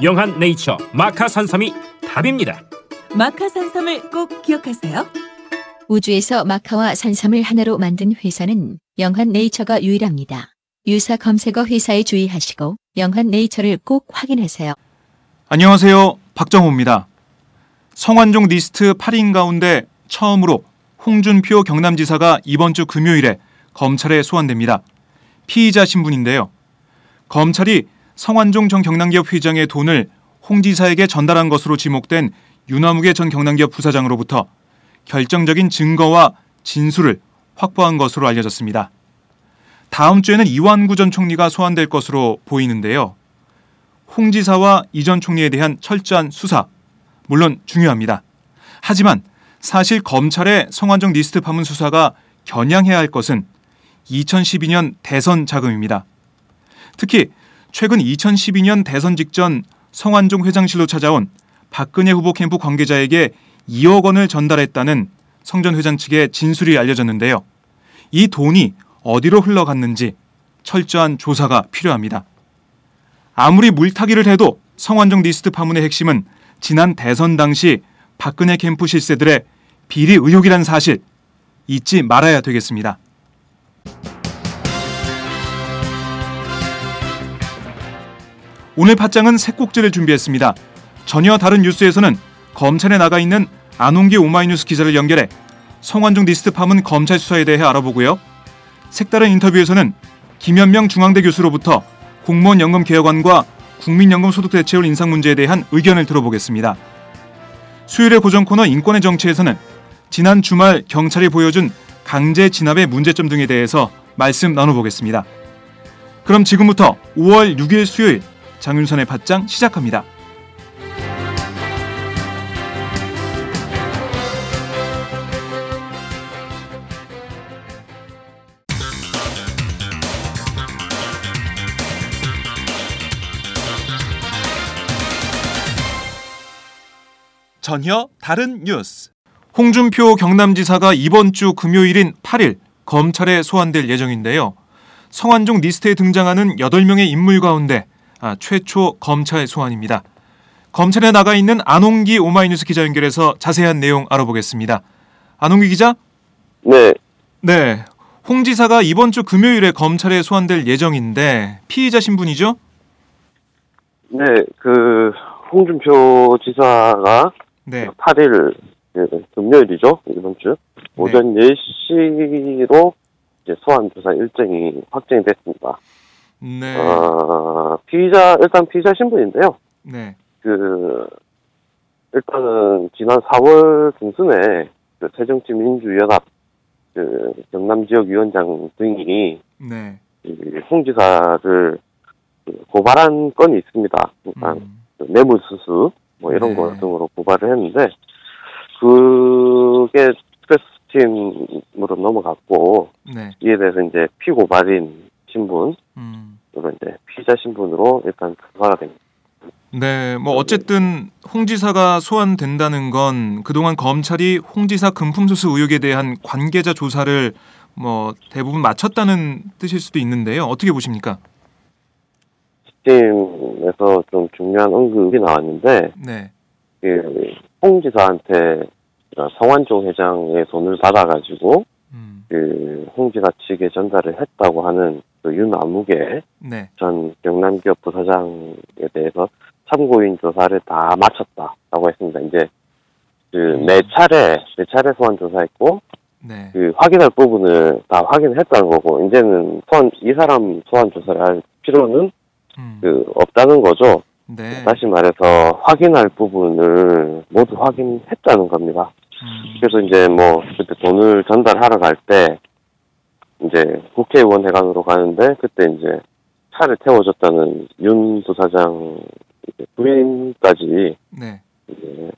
영한 네이처 마카 산삼이 답입니다. 마카 산삼을 꼭 기억하세요. 우주에서 마카와 산삼을 하나로 만든 회사는 영한 네이처가 유일합니다. 유사 검색어 회사에 주의하시고 영한 네이처를 꼭 확인하세요. 안녕하세요 박정호입니다 성완종 리스트 8인 가운데 처음으로 홍준표 경남지사가 이번 주 금요일에 검찰에 소환됩니다 피의자 신분인데요 검찰이 성완종 전 경남기업 회장의 돈을 홍 지사에게 전달한 것으로 지목된 윤화무계 전 경남기업 부사장으로부터 결정적인 증거와 진술을 확보한 것으로 알려졌습니다. 다음 주에는 이완구 전 총리가 소환될 것으로 보이는데요. 홍 지사와 이 전 총리에 대한 철저한 수사 물론 중요합니다. 하지만 사실 검찰의 성완종 리스트 파문 수사가 겨냥해야 할 것은 2012년 대선 자금입니다. 특히 최근 2012년 대선 직전 성완종 회장실로 찾아온 박근혜 후보 캠프 관계자에게 2억 원을 전달했다는 성 전 회장 측의 진술이 알려졌는데요. 이 돈이 어디로 흘러갔는지 철저한 조사가 필요합니다. 아무리 물타기를 해도 성완종 리스트 파문의 핵심은 지난 대선 당시 박근혜 캠프 실세들의 비리 의혹이라는 사실 잊지 말아야 되겠습니다. 오늘 팟짱은 세 꼭지를 준비했습니다. 전혀 다른 뉴스에서는 검찰에 나가 있는 안홍기 오마이뉴스 기자를 연결해 성완종 리스트 파문 검찰 수사에 대해 알아보고요. 색다른 인터뷰에서는 김연명 중앙대 교수로부터 공무원 연금 개혁안과 국민연금 소득 대체율 인상 문제에 대한 의견을 들어보겠습니다. 수요일의 고정 코너 인권의 정치에서는 지난 주말 경찰이 보여준 강제 진압의 문제점 등에 대해서 말씀 나눠보겠습니다. 그럼 지금부터 5월 6일 수요일 장윤선의 팟장 시작합니다. 전혀 다른 뉴스. 홍준표 경남지사가 이번 주 금요일인 8일 검찰에 소환될 예정인데요. 성완종 리스트에 등장하는 8명의 인물 가운데 아, 최초 검찰 소환입니다. 검찰에 나가 있는 안홍기 오마이뉴스 기자 연결해서 자세한 내용 알아보겠습니다. 안홍기 기자? 네, 네. 홍 지사가 이번 주 금요일에 검찰에 소환될 예정인데 피의자 신분이죠? 네, 그 홍준표 지사가 네. 8일 예, 금요일이죠 이번 주 오전 10시로 이제 소환 조사 일정이 확정이 됐습니다. 네. 어, 피의자 일단 피의자 신분인데요. 네. 그 일단은 지난 4월 중순에 그 새정치 민주연합 그 경남 지역 위원장 등이 네. 이홍 지사를 그 고발한 건이 있습니다. 그러니까 음. 그 뇌물수수 뭐 이런 네. 거 등으로 고발을 했는데 그게 스트레스팀으로 넘어갔고 네. 이에 대해서 이제 피고발인 신분으로 음. 이제 피의자 신분으로 일단 부과가 됩니다. 네, 뭐 어쨌든 홍 지사가 소환된다는 건 그동안 검찰이 홍 지사 금품수수 의혹에 대한 관계자 조사를 뭐 대부분 마쳤다는 뜻일 수도 있는데요. 어떻게 보십니까? 시스템에서 좀 중요한 언급이 나왔는데 네, 그 홍 지사한테 성완종 회장의 돈을 받아가지고 음, 그 홍 지사 측에 전달을 했다고 하는 그 윤아무개 네, 전 경남기업 부사장에 대해서 참고인 조사를 다 마쳤다라고 했습니다. 이제 그네 차례 네 차례 소환 조사했고 네, 그 확인할 부분을 다 확인했다는 거고 이제는 소환 이 사람 소환 조사를 할 필요는 음, 그 없다는 거죠. 네, 다시 말해서 확인할 부분을 모두 확인했다는 겁니다. 음, 그래서 이제 뭐 그때 돈을 전달하러 갈 때 이제 국회의원 회관으로 가는데 그때 이제 차를 태워줬다는 윤 부사장 부인까지 네, 이제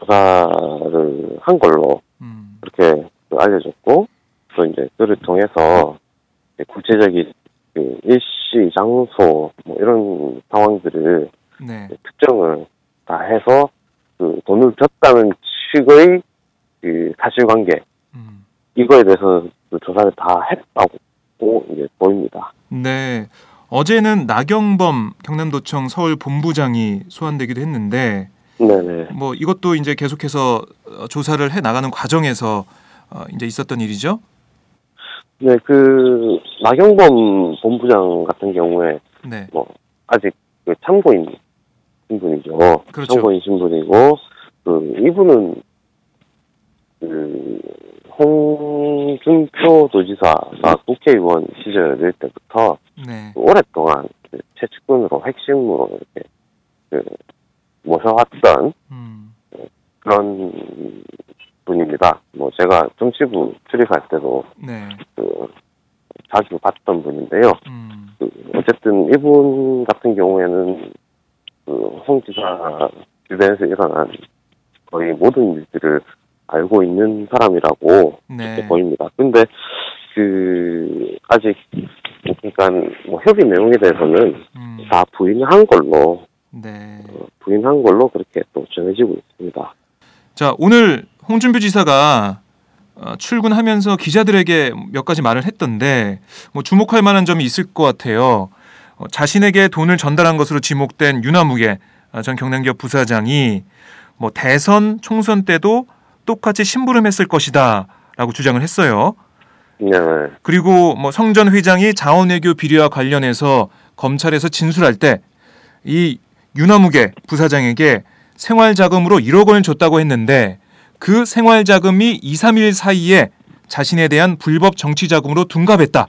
조사를 한 걸로 음, 그렇게 그 알려졌고 또 이제 그를 통해서 구체적인 그 일시 장소 뭐 이런 상황들을 네, 특정을 다 해서 그 돈을 줬다는 측의 그 사실관계 음, 이거에 대해서 그 조사를 다 했다고 이제 보입니다. 네. 어제는 나경범 경남도청 서울 본부장이 소환되기도 했는데 네네. 뭐 이것도 이제 계속해서 어, 조사를 해 나가는 과정에서 어, 이제 있었던 일이죠. 네, 그 나경범 본부장 같은 경우에 네, 뭐 아직 그 참고인 신분이죠. 그렇죠. 참고인 신분이고 그 이분은 그 홍준표 도지사가 국회의원 시절일 때부터 네, 오랫동안 그 채측근으로 핵심으로 이렇게 그 모셔왔던 음, 그런 분입니다. 뭐 제가 정치부 출입할 때도 네, 그 자주 봤던 분인데요. 음, 그 어쨌든 이분 같은 경우에는 그 홍 지사 주변에서 일어난 거의 모든 일들을 알고 있는 사람이라고 네, 보입니다. 근데 그 아직 그러니까 뭐 협의 내용에 대해서는 음, 다 부인한 걸로 네. 어, 부인한 걸로 그렇게 또 전해지고 있습니다. 자 오늘 홍준표 지사가 어, 출근하면서 기자들에게 몇 가지 말을 했던데 뭐 주목할 만한 점이 있을 것 같아요. 어, 자신에게 돈을 전달한 것으로 지목된 윤화무게 어, 전 경남기업 부사장이 뭐 대선 총선 때도 똑같이 심부름했을 것이다라고 주장을 했어요. 네, 그리고 뭐 성전 회장이 자원외교 비리와 관련해서 검찰에서 진술할 때이 윤화무게 부사장에게 생활 자금으로 1억 원을 줬다고 했는데 그 생활 자금이 2, 3일 사이에 자신에 대한 불법 정치 자금으로 둔갑했다.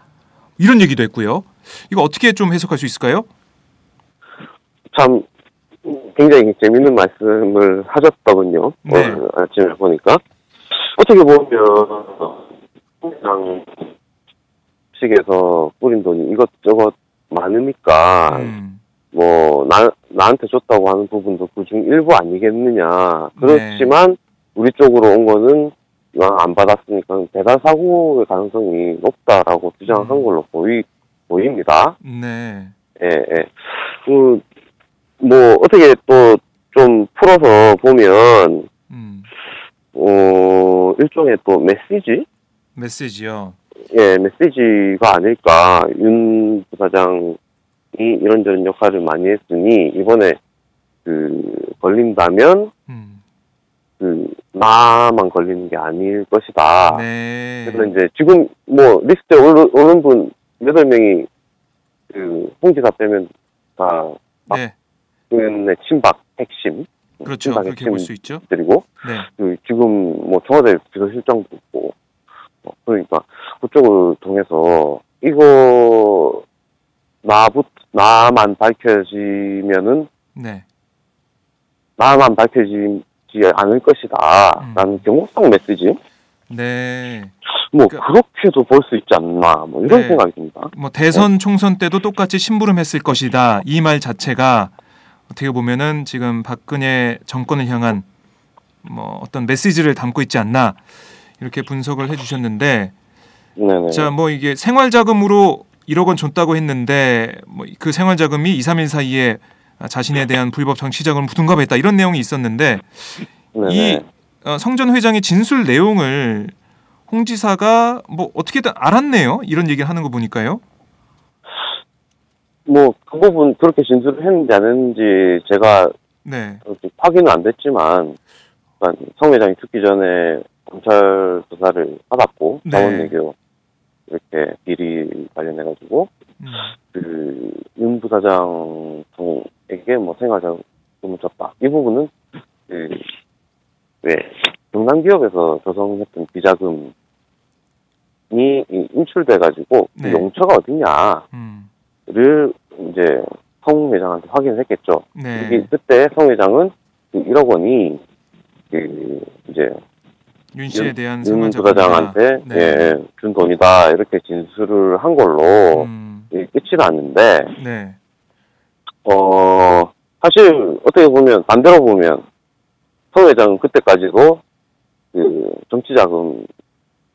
이런 얘기도 했고요. 이거 어떻게 좀 해석할 수 있을까요? 참 굉장히 재밌는 말씀을 하셨더군요. 네. 오늘 아침에 보니까 어떻게 보면 그냥 측에서 뿌린 돈이 이것저것 많으니까 음, 뭐 나, 나한테 줬다고 하는 부분도 그중 일부 아니겠느냐. 그렇지만 우리 쪽으로 온 거는 나안 받았으니까 배달 사고의 가능성이 높다라고 주장한 음. 걸로 보이 보입니다. 네. 예, 예. 그, 뭐, 어떻게 또 좀 풀어서 보면, 음, 어, 일종의 또 메시지? 메시지요. 예, 메시지가 아닐까. 윤 부사장이 이런저런 역할을 많이 했으니, 이번에 그, 걸린다면, 음, 그, 나만 걸리는 게 아닐 것이다. 네. 그래서 이제 지금 뭐, 리스트에 오른, 오른 분, 여덟 명이, 그, 홍지사 빼면 다, 네. 의 친박 핵심. 그렇죠. 친박 그렇게 볼 수 있죠. 들이고 네. 그 지금 뭐 청와대 비서실장도 있고 어, 그러니까 그쪽을 통해서 이거 나부 나만 밝혀지면은 네. 나만 밝혀지지 않을 것이다라는 음. 경고성 메시지 네. 뭐 그- 그렇게도 볼 수 있지 않나 뭐 이런 네. 생각이 듭니다. 뭐 대선 총선 때도 똑같이 심부름했을 것이다. 이 말 자체가 어떻게 보면은 지금 박근혜 정권을 향한 뭐 어떤 메시지를 담고 있지 않나 이렇게 분석을 해주셨는데. 자 뭐 이게 생활 자금으로 1억 원 줬다고 했는데 뭐 그 생활 자금이 2, 3일 사이에 아, 자신에 대한 불법 정치자금을 둔갑했다 이런 내용이 있었는데 네네. 이 어, 성전 회장의 진술 내용을 홍 지사가 뭐 어떻게든 알았네요. 이런 얘기를 하는 거 보니까요. 뭐, 그 부분 그렇게 진술을 했는지 안 했는지 제가 네. 그렇게 확인은 안 됐지만, 그러니까 성 회장이 죽기 전에 검찰 조사를 받았고, 네. 자원외교 이렇게 비리 관련해가지고, 음, 그, 윤 부사장에게 뭐 생활자금을 줬다. 이 부분은, 그, 왜, 경남기업에서 조성했던 비자금이 이- 인출돼가지고, 그 네. 용처가 어딨냐. 음, 를 이제 성 회장한테 확인을 했겠죠. 네. 그때 성 회장은 그 1억 원이 그 이제 윤 씨에 대한 윤. 부사장한테 네. 예, 준 돈이다 이렇게 진술을 한 걸로 음, 이 끝이 났는데 네. 어 사실 어떻게 보면 반대로 보면 성 회장은 그때까지도 그 정치자금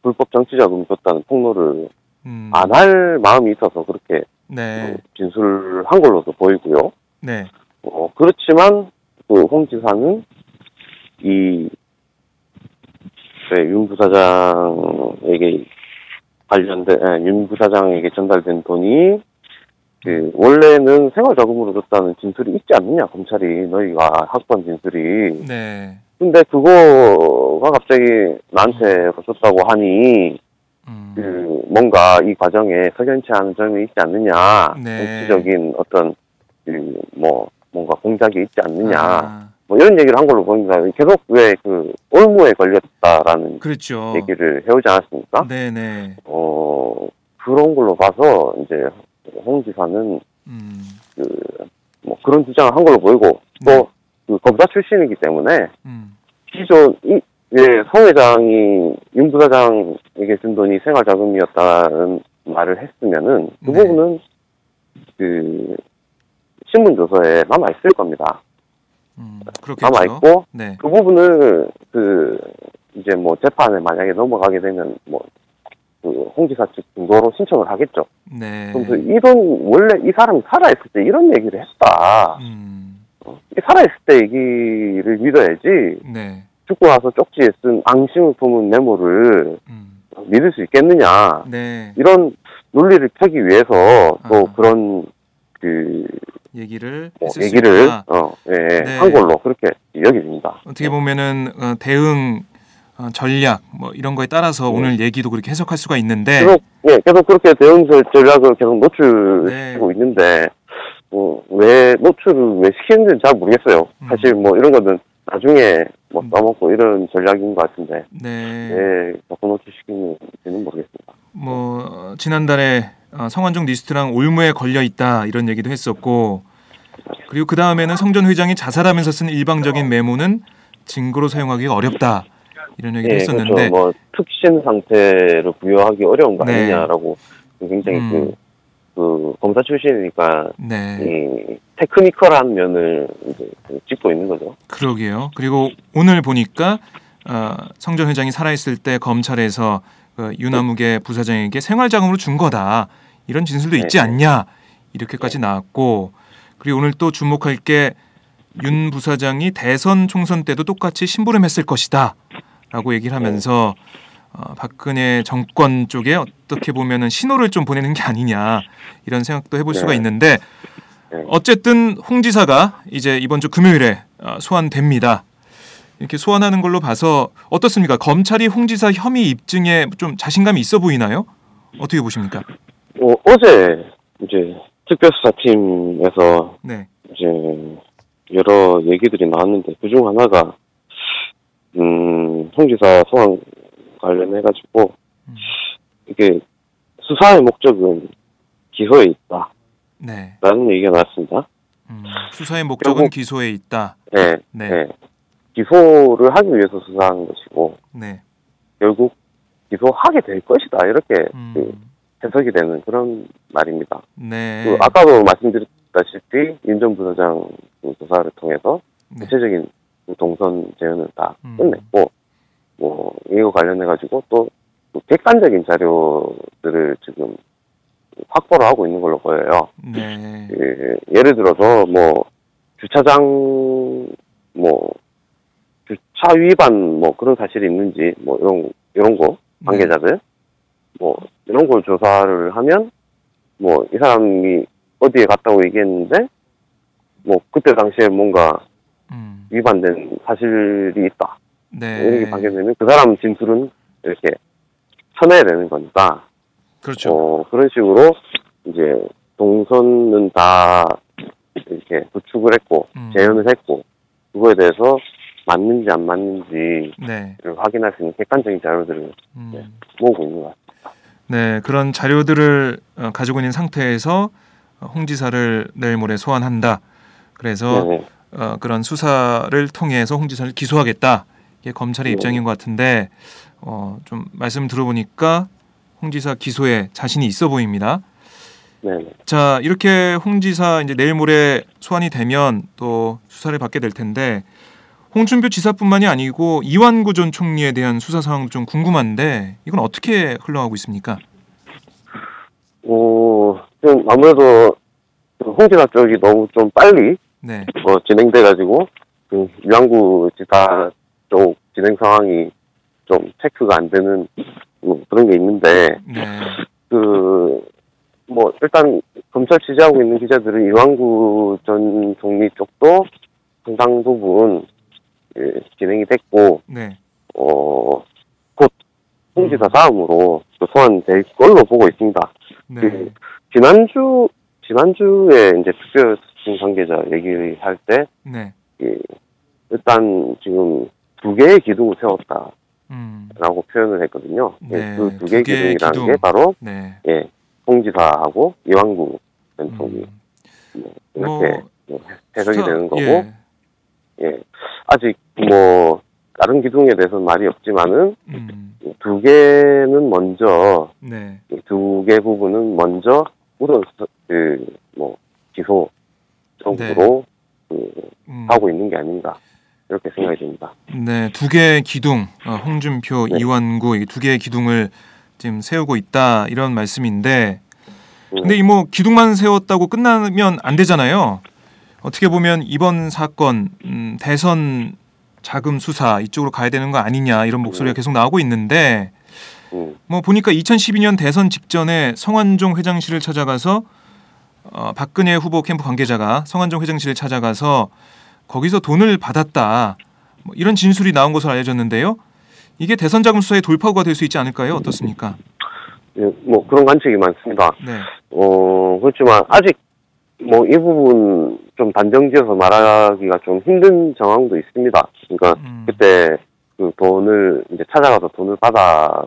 불법 정치자금 줬다는 폭로를 음, 안할 마음이 있어서 그렇게 네. 진술한 걸로도 보이고요. 네. 어, 그렇지만, 그, 홍 지사는, 이, 네, 윤 부사장에게 관련된, 아, 윤 부사장에게 전달된 돈이, 그, 원래는 생활자금으로 줬다는 진술이 있지 않느냐, 검찰이, 너희가 확보한 진술이. 네. 근데 그거가 갑자기 나한테 줬다고 하니, 음, 그, 뭔가 이 과정에 석연치 않은 점이 있지 않느냐, 네. 정치적인 어떤, 그, 뭐, 뭔가 공작이 있지 않느냐, 아, 뭐 이런 얘기를 한 걸로 보입니다. 계속 왜 그, 올무에 걸렸다라는 그렇죠. 얘기를 해오지 않았습니까? 네, 네. 어, 그런 걸로 봐서, 이제, 홍 지사는, 음, 그, 뭐 그런 주장을 한 걸로 보이고, 네. 또, 그 검사 출신이기 때문에, 음, 기존, 이, 예, 성 회장이 윤 부사장에게 준 돈이 생활 자금이었다는 말을 했으면은, 그 네. 부분은, 그, 신문 조서에 남아 있을 겁니다. 음, 그렇겠죠. 남아 있고, 네. 그 부분을, 그, 이제 뭐, 재판에 만약에 넘어가게 되면, 뭐, 그, 홍지사 측 증거로 신청을 하겠죠. 네. 그래서 이런, 원래 이 사람이 살아 있을 때 이런 얘기를 했다. 음, 이 살아 있을 때 얘기를 믿어야지, 네. 죽고 나서 쪽지에 쓴 앙심을 품은 메모를 음, 믿을 수 있겠느냐. 네. 이런 논리를 펴기 위해서 또 아. 그런, 그, 얘기를 뭐 얘기를. 어, 예, 네. 한 걸로 그렇게 여겨집니다. 어떻게 보면은 어, 대응 어, 전략 뭐 이런 거에 따라서 네. 오늘 얘기도 그렇게 해석할 수가 있는데 계속 예 계속 그렇게 대응 전- 전략을 계속 노출시키고 네. 있는데 뭐왜 노출을 왜 시키는지는 잘 모르겠어요. 음. 사실 뭐 이런 거는 나중에 뭐 음. 써먹고 이런 전략인 것 같은데 네. 왜 자꾸 노출시키는지는 모르겠습니다. 뭐 어, 지난달에 어, 성완종 리스트란 올무에 걸려 있다 이런 얘기도 했었고 그리고 그 다음에는 성 전 회장이 자살하면서 쓴 일방적인 메모는 증거로 사용하기가 어렵다 이런 얘기도 예, 했었는데 그렇죠. 뭐 특신 상태로 부여하기 어려운 거 네. 아니냐라고 굉장히 음. 그, 그 검사 출신이니까 네. 이 technical한 면을 이제 그 짚고 있는 거죠. 그러게요. 그리고 오늘 보니까 어, 성전 회장이 살아있을 때 검찰에서 그 유나무계 부사장에게 생활자금으로 준 거다. 이런 진술도 있지 네. 않냐. 이렇게까지 나왔고. 그리고 오늘 또 주목할 게 윤 부사장이 대선 총선 때도 똑같이 심부름했을 것이다라고 얘기를 하면서 어, 박근혜 정권 쪽에 어떻게 보면은 신호를 좀 보내는 게 아니냐 이런 생각도 해볼 수가 네. 있는데 네. 어쨌든 홍 지사가 이제 이번 주 금요일에 어, 소환됩니다. 이렇게 소환하는 걸로 봐서 어떻습니까? 검찰이 홍 지사 혐의 입증에 좀 자신감이 있어 보이나요? 어떻게 보십니까? 어, 어제 이제 특별수사팀에서 네, 이제 여러 얘기들이 나왔는데 그중 하나가 음 홍 지사 소환 관련해 가지고 음. 이게 수사의 목적은 기소에 네. 있다라는 얘기가 나왔습니다. 음, 수사의 목적은 결국- 기소에 있다. 네, 네, 네. 기소를 하기 위해서 수사한 것이고 네. 결국 기소하게 될 것이다 이렇게 음, 그 해석이 되는 그런 말입니다. 네. 그 아까도 말씀드렸다시피 윤전 부사장 그 조사를 통해서 네. 구체적인 그 동선 재현을 다 음. 끝냈고 뭐 이거 관련해 가지고 또그 객관적인 자료들을 지금 확보를 하고 있는 걸로 보여요. 네. 그 예를 들어서 뭐 주차장 뭐 주차 위반 뭐 그런 사실이 있는지 뭐 이런 이런 거 관계자들 뭐 이런 걸 조사를 하면 뭐 이 사람이 어디에 갔다고 얘기했는데 뭐 그때 당시에 뭔가 음. 위반된 사실이 있다 네. 이렇게 밝혀내면 그 사람 진술은 이렇게 쳐내야 되는 거니까 그렇죠. 어, 그런 식으로 이제 동선은 다 이렇게 구축을 했고 음. 재현을 했고 그거에 대해서 맞는지 안 맞는지를 네. 확인할 수 있는 객관적인 자료들을 음. 모으고 있는 것 같습니다. 네, 그런 자료들을 어, 가지고 있는 상태에서 어, 홍 지사를 내일 모레 소환한다. 그래서 네네. 어, 그런 수사를 통해서 홍 지사를 기소하겠다. 이게 검찰의 네. 입장인 것 같은데 어, 좀 말씀 들어보니까 홍 지사 기소에 자신이 있어 보입니다. 네네. 자, 이렇게 홍 지사 이제 내일 모레 소환이 되면 또 수사를 받게 될 텐데 홍준표 지사뿐만이 아니고 이완구 전 총리에 대한 수사 상황도 좀 궁금한데 이건 어떻게 흘러가고 있습니까? 어, 좀 아무래도 그 홍지사 쪽이 너무 좀 빨리 네. 어, 진행돼가지고 그 유한구 지사 쪽 진행 상황이 좀 체크가 안 되는 뭐 그런 게 있는데 네. 그, 뭐, 일단, 검찰 취재하고 있는 기자들은 이완구 전 총리 쪽도 상당 부분, 예, 진행이 됐고, 네. 어, 곧, 홍지사 다음으로 또 소환될 걸로 보고 있습니다. 네. 그, 지난주, 지난주에 이제 특별 수신 관계자 얘기할 때, 네. 예, 일단 지금 두 개의 기둥을 세웠다라고 음. 표현을 했거든요. 네, 그두두 개의 개의 기둥이라는 기둥. 게 바로, 네. 예, 홍지사하고 이완구 전 총리 음. 이렇게 뭐 해석이 수사- 되는 거고 예. 예. 아직 뭐 다른 기둥에 대해서는 말이 없지만은 음. 두 개는 먼저 네. 두개 부분은 먼저 우선 그뭐 기소 쪽으로 그 음. 하고 있는 게 아닌가 이렇게 생각이 듭니다. 네, 두 개의 기둥, 어, 홍준표, 네. 이완구 이 두 개의 기둥을 지금 세우고 있다 이런 말씀인데, 음. 근데 이 뭐 기둥만 세웠다고 끝나면 안 되잖아요. 어떻게 보면 이번 사건 음, 대선 자금 수사 이쪽으로 가야 되는 거 아니냐 이런 목소리가 음. 계속 나오고 있는데, 음, 뭐 보니까 2012년 대선 직전에 성완종 회장실을 찾아가서 어, 박근혜 후보 캠프 관계자가 성완종 회장실을 찾아가서 거기서 돈을 받았다 뭐 이런 진술이 나온 것으로 알려졌는데요. 이게 대선 자금 수사의 돌파구가 될 수 있지 않을까요? 어떻습니까? 예, 뭐 그런 관측이 많습니다. 네, 어 그렇지만 아직 뭐 이 부분 좀 단정지어서 말하기가 좀 힘든 정황도 있습니다. 그러니까 음, 그때 그 돈을 이제 찾아가서 돈을 받아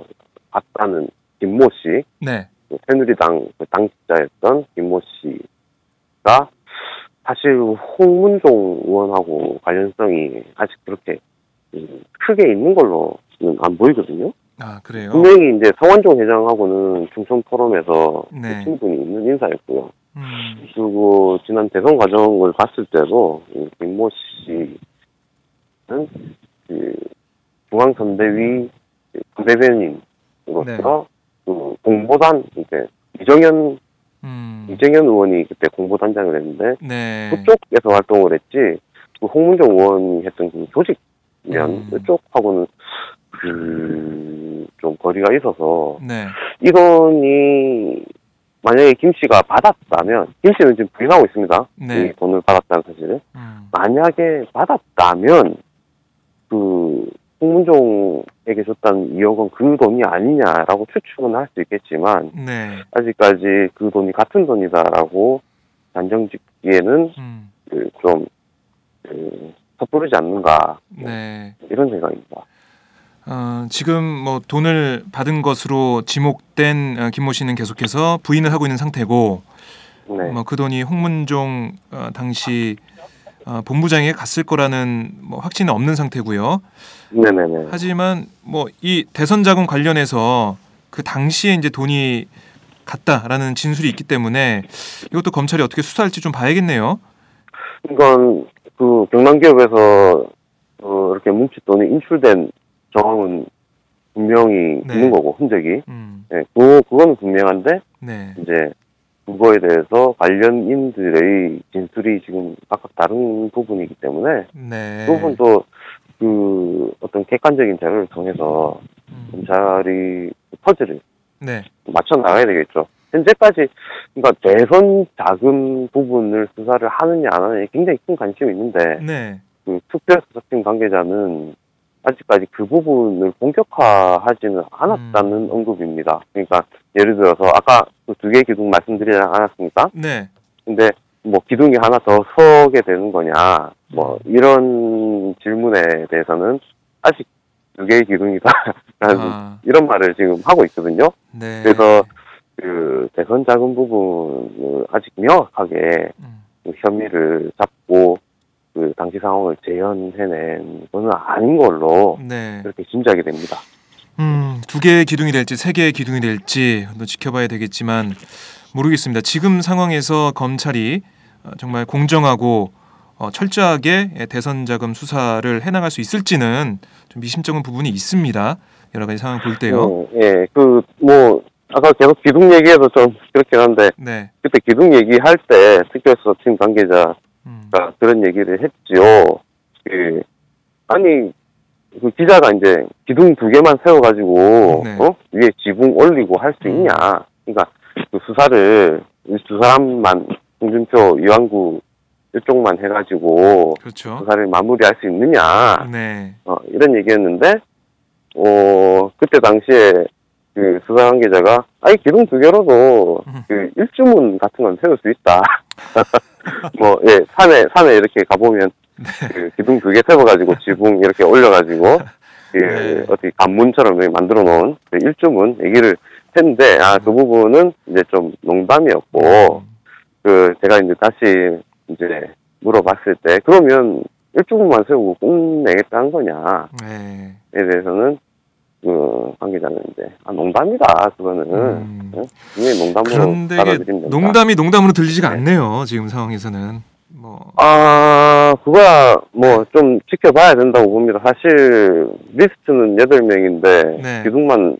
받다는 김모 씨, 네, 그 새누리당 그 당직자였던 김모 씨가 사실 홍문종 의원하고 관련성이 아직 그렇게 음, 크게 있는 걸로는 안 보이거든요. 아 그래요. 분명히 이제 성완종 회장하고는 충청 포럼에서 네. 친분이 있는 인사였고요. 음, 그리고 지난 대선 과정을 봤을 때도 이 김모 씨는 그 중앙선대위 대변인으로서 그 공보단 이제 이정현 음, 이정현 의원이 그때 공보단장을 했는데 네, 그쪽에서 활동을 했지 그 홍문종 의원이 했던 그 조직 면 음. 그쪽하고는 그 좀 거리가 있어서 네, 이 돈이 만약에 김 씨가 받았다면 김 씨는 지금 부인하고 있습니다. 네. 이 돈을 받았다는 사실을 음, 만약에 받았다면 그 홍문종에게 줬다는 2억 원 그 돈이 아니냐라고 추측은 할 수 있겠지만 네, 아직까지 그 돈이 같은 돈이다라고 단정짓기에는 음, 그좀 그, 섣부르지 않는가 네. 이런 생각입니다. 어, 지금 뭐 돈을 받은 것으로 지목된 어, 김모 씨는 계속해서 부인을 하고 있는 상태고, 네. 뭐그 돈이 홍문종 어, 당시 어, 본부장에게 갔을 거라는 뭐 확신은 없는 상태고요. 네네네. 하지만 뭐 이 대선 자금 관련해서 그 당시에 이제 돈이 갔다라는 진술이 있기 때문에 이것도 검찰이 어떻게 수사할지 좀 봐야겠네요. 이건 그 경남기업에서 어, 이렇게 뭉칫 돈이 인출된 정황은 분명히 네. 있는 거고 흔적이 음, 네, 그 그거는 분명한데 네, 이제 그거에 대해서 관련인들의 진술이 지금 각각 다른 부분이기 때문에 네. 그 부분도 그 어떤 객관적인 자료를 통해서 음. 검찰이 퍼즐을 네. 맞춰 나가야 되겠죠. 현재까지 그러니까 대선 자금 부분을 수사를 하느냐 안 하느냐에 굉장히 큰 관심이 있는데 네. 그 특별수사팀 관계자는 아직까지 그 부분을 본격화하지는 않았다는 음. 언급입니다. 그러니까 예를 들어서 아까 그 두 개의 기둥 말씀드리지 않았습니까? 네. 근데 뭐 기둥이 하나 더 서게 되는 거냐 뭐 이런 질문에 대해서는 아직 두 개의 기둥이다라는 아, 이런 말을 지금 하고 있거든요. 네. 그래서 그 대선 자금 부분을 아직 명확하게 음. 그 혐의를 잡고 그 당시 상황을 재현해낸 거는 아닌 걸로 네. 그렇게 짐작이 됩니다. 음, 두 개의 기둥이 될지 세 개의 기둥이 될지 또 지켜봐야 되겠지만 모르겠습니다. 지금 상황에서 검찰이 어, 정말 공정하고 어, 철저하게 예, 대선 자금 수사를 해나갈 수 있을지는 좀 미심쩍은 부분이 있습니다. 여러 가지 상황 볼 때요. 어, 예, 그 뭐 아까 계속 기둥 얘기해서 좀 그렇긴 한데 네. 그때 기둥 얘기할 때 특별수사팀 관계자 가 음. 그런 얘기를 했죠. 그 아니 그 기자가 이제 기둥 두 개만 세워가지고 네. 어? 위에 지붕 올리고 할 수 있냐? 그러니까 그 수사를 이두 사람만 홍준표, 이완구 이쪽만 해가지고 그렇죠. 수사를 마무리할 수 있느냐? 네. 어, 이런 얘기였는데 어 그때 당시에 그 수사 관계자가 아니 기둥 두 개로도 음. 그 일주문 같은 건 세울 수 있다. 뭐 예 산에 산에 이렇게 가보면 그 기둥 두 개 세워가지고 지붕 이렇게 올려가지고 그 네. 어떻게 관문처럼 만들어 놓은 그 일주문 얘기를 했는데 아 그 부분은 이제 좀 농담이었고 그 제가 이제 다시 이제 물어봤을 때 그러면 일주문만 세우고 끝내겠다는 거냐에 네. 대해서는 그 관계자는 이제 아 농담이다 그거는 음. 응? 분명히 농담으로 받아들이면 된다. 농담이 농담으로 들리지가 않네요. 지금 상황에서는 뭐 아, 그거야, 뭐, 좀 지켜봐야 된다고 봅니다. 사실, 리스트는 8명인데, 네. 기둥만,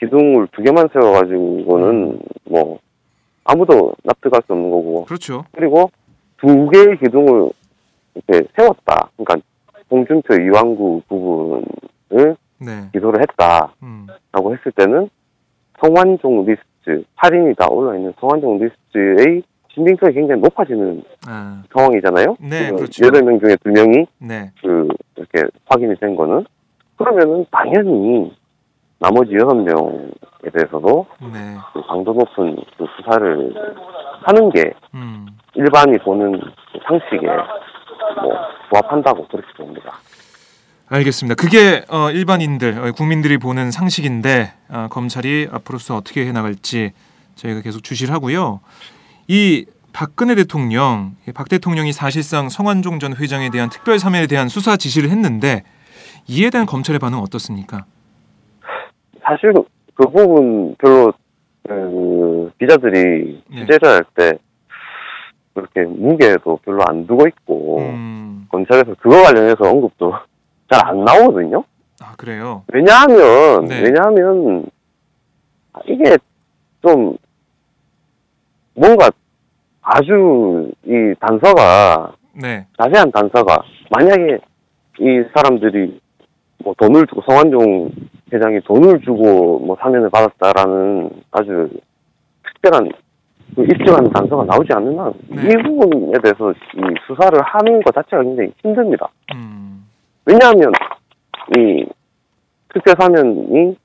기둥을 두 개만 세워가지고는, 뭐, 아무도 납득할 수 없는 거고, 그렇죠. 그리고 두 개의 기둥을 이렇게 세웠다. 그러니까, 홍준표, 이완구 부분을 네. 기소를 했다라고 음. 했을 때는, 성완종 리스트, 8인이 다 올라 있는 성완종 리스트의 신빙성이 굉장히 높아지는 아, 상황이잖아요. 네, 그렇죠. 여덟 명 중에 두 명이 네. 그 이렇게 확인이 된 거는 그러면은 당연히 나머지 여섯 명에 대해서도 네. 그 강도 높은 그 수사를 하는 게 음. 일반이 보는 그 상식에 뭐 부합한다고 그렇게 봅니다. 알겠습니다. 그게 어, 일반인들, 어, 국민들이 보는 상식인데 어, 검찰이 앞으로서 어떻게 해나갈지 저희가 계속 주시를 하고요. 이 박근혜 대통령, 이박 대통령이 사실상 성완종 전 회장에 대한 특별 사면에 대한 수사 지시를 했는데 이에 대한 검찰의 반응 은 어떻습니까? 사실 그, 그 부분 별로 그 기자들이 네. 취재를 할 때 그렇게 무게도 별로 안 두고 있고 음, 검찰에서 그거 관련해서 언급도 잘 안 나오거든요. 아 그래요. 왜냐하면 네. 왜냐하면 이게 좀 뭔가 아주 이 단서가 네, 자세한 단서가 만약에 이 사람들이 뭐 돈을 주고 성완종 회장이 돈을 주고 뭐 사면을 받았다라는 아주 특별한 그 입증하는 단서가 나오지 않는 한이 네. 부분에 대해서 이 수사를 하는 것 자체가 굉장히 힘듭니다. 음, 왜냐하면 이 특별 사면이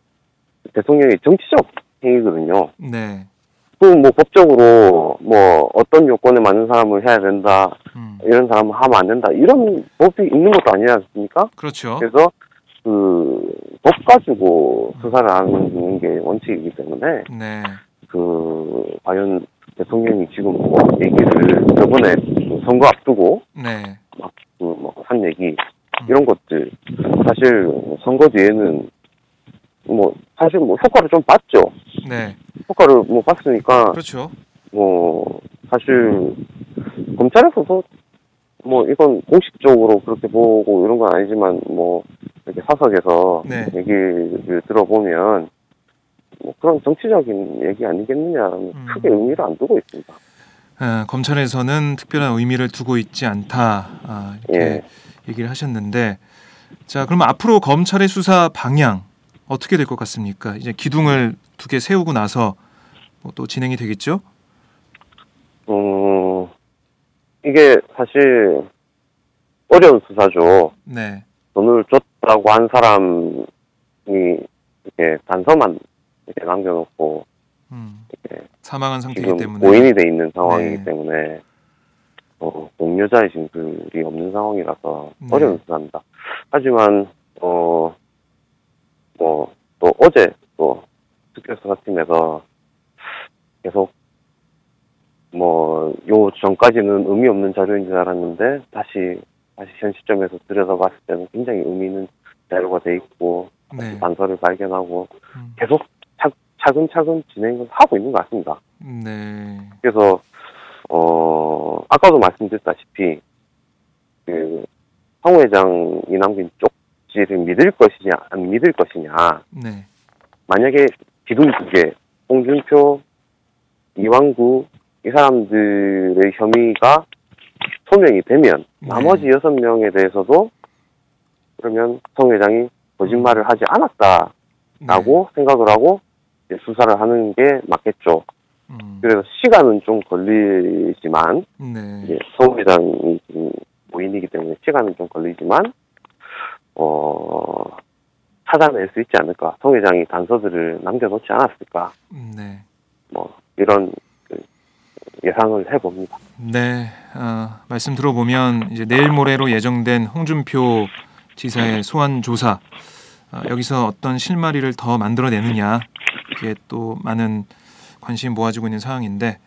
대통령의 정치적 행위거든요. 네, 그뭐 법적으로 뭐 어떤 요건에 맞는 사람을 해야 된다, 음, 이런 사람은 하면 안 된다 이런 법이 있는 것도 아니지 않습니까? 그렇죠. 그래서 그 법 가지고 수사를 하는 게 원칙이기 때문에 네, 그 과연 대통령이 지금 뭐 얘기를 저번에 그 선거 앞두고 네, 그뭐한 얘기 이런 것들 사실 선거 뒤에는 뭐 사실 뭐 효과를 좀 봤죠. 네, 효과를 뭐 봤으니까 그렇죠. 뭐 사실 검찰에서도 뭐 이건 공식적으로 그렇게 보고 이런 건 아니지만 뭐 이렇게 사석에서 네. 얘기를 들어보면 뭐 그런 정치적인 얘기 아니겠느냐 는 음. 크게 의미를 안 두고 있습니다. 아, 검찰에서는 특별한 의미를 두고 있지 않다 아, 이렇게 예. 얘기를 하셨는데 자 그러면 앞으로 검찰의 수사 방향 어떻게 될 것 같습니까? 이제 기둥을 두 개 세우고 나서 뭐 또 진행이 되겠죠? 음, 이게 사실 어려운 수사죠. 네, 돈을 줬다고 한 사람이 이렇게 단서만 이렇게 남겨놓고 음, 이렇게 사망한 상태이기 지금 때문에 고인이 돼 있는 상황이기 네. 때문에 어, 동료자의 진술이 없는 상황이라서 네. 어려운 수사입니다. 하지만 어, 뭐 또 어제 또 특별수사팀에서 계속 뭐 요 전까지는 의미 없는 자료인 줄 알았는데 다시 다시 현 시점에서 들여다봤을 때는 굉장히 의미 있는 자료가 돼 있고 네, 단서를 발견하고 음, 계속 차, 차근차근 진행을 하고 있는 것 같습니다. 네, 그래서 어 아까도 말씀드렸다시피 그성 회장이 남긴 쪽지를 믿을 것이냐 안 믿을 것이냐 네, 만약에 기둥 두 개, 홍준표, 이왕구 이 사람들의 혐의가 소명이 되면 네. 나머지 여섯 명에 대해서도 그러면 성 회장이 거짓말을 하지 않았다라고 생각을 하고 이제 수사를 하는 게 맞겠죠. 네, 음, 그래서 시간은 좀 걸리지만 네, 이제 지금 모인이기 때문에 시간은 좀 걸리지만 어 찾아낼 수 있지 않을까. 성 회장이 단서들을 남겨놓지 않았을까. 네. 뭐 이런 그 예상을 해봅니다. 네, 어, 말씀 들어보면 이제 내일 모레로 예정된 홍준표 지사의 소환 조사 어, 여기서 어떤 실마리를 더 만들어내느냐 이게 또 많은 관심이 모아지고 있는 상황인데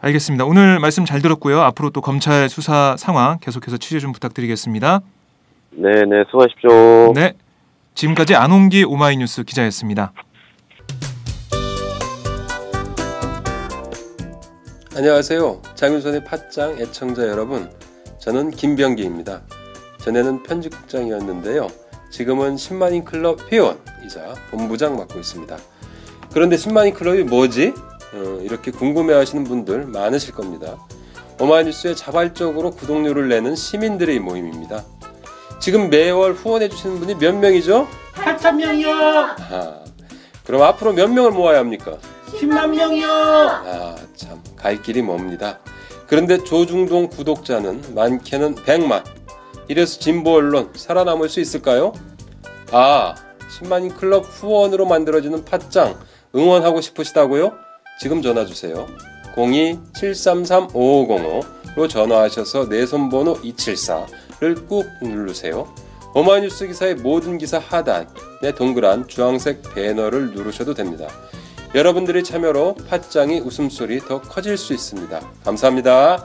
알겠습니다. 오늘 말씀 잘 들었고요. 앞으로 또 검찰 수사 상황 계속해서 취재 좀 부탁드리겠습니다. 네 네 수고하십시오. 네, 지금까지 안홍기 오마이뉴스 기자였습니다. 안녕하세요. 장윤선의 팟짱 애청자 여러분. 저는 김병기입니다. 전에는 편집국장이었는데요. 지금은 10만인 클럽 회원이자 본부장 맡고 있습니다. 그런데 10만인 클럽이 뭐지? 어, 이렇게 궁금해 하시는 분들 많으실 겁니다. 오마이뉴스에 자발적으로 구독료를 내는 시민들의 모임입니다. 지금 매월 후원해 주시는 분이 몇 명이죠? 8천 명이요. 아, 그럼 앞으로 몇 명을 모아야 합니까? 10만 명이요. 아, 참, 갈 길이 멉니다. 그런데 조중동 구독자는 많게는 100만. 이래서 진보 언론 살아남을 수 있을까요? 아, 10만인 클럽 후원으로 만들어지는 팟짱 응원하고 싶으시다고요? 지금 전화 주세요. 02-733-5505로 전화하셔서 내 손번호 274를 꾹 누르세요. 오마이뉴스 기사의 모든 기사 하단에 동그란 주황색 배너를 누르셔도 됩니다. 여러분들의 참여로 팟짱이 웃음소리 더 커질 수 있습니다. 감사합니다.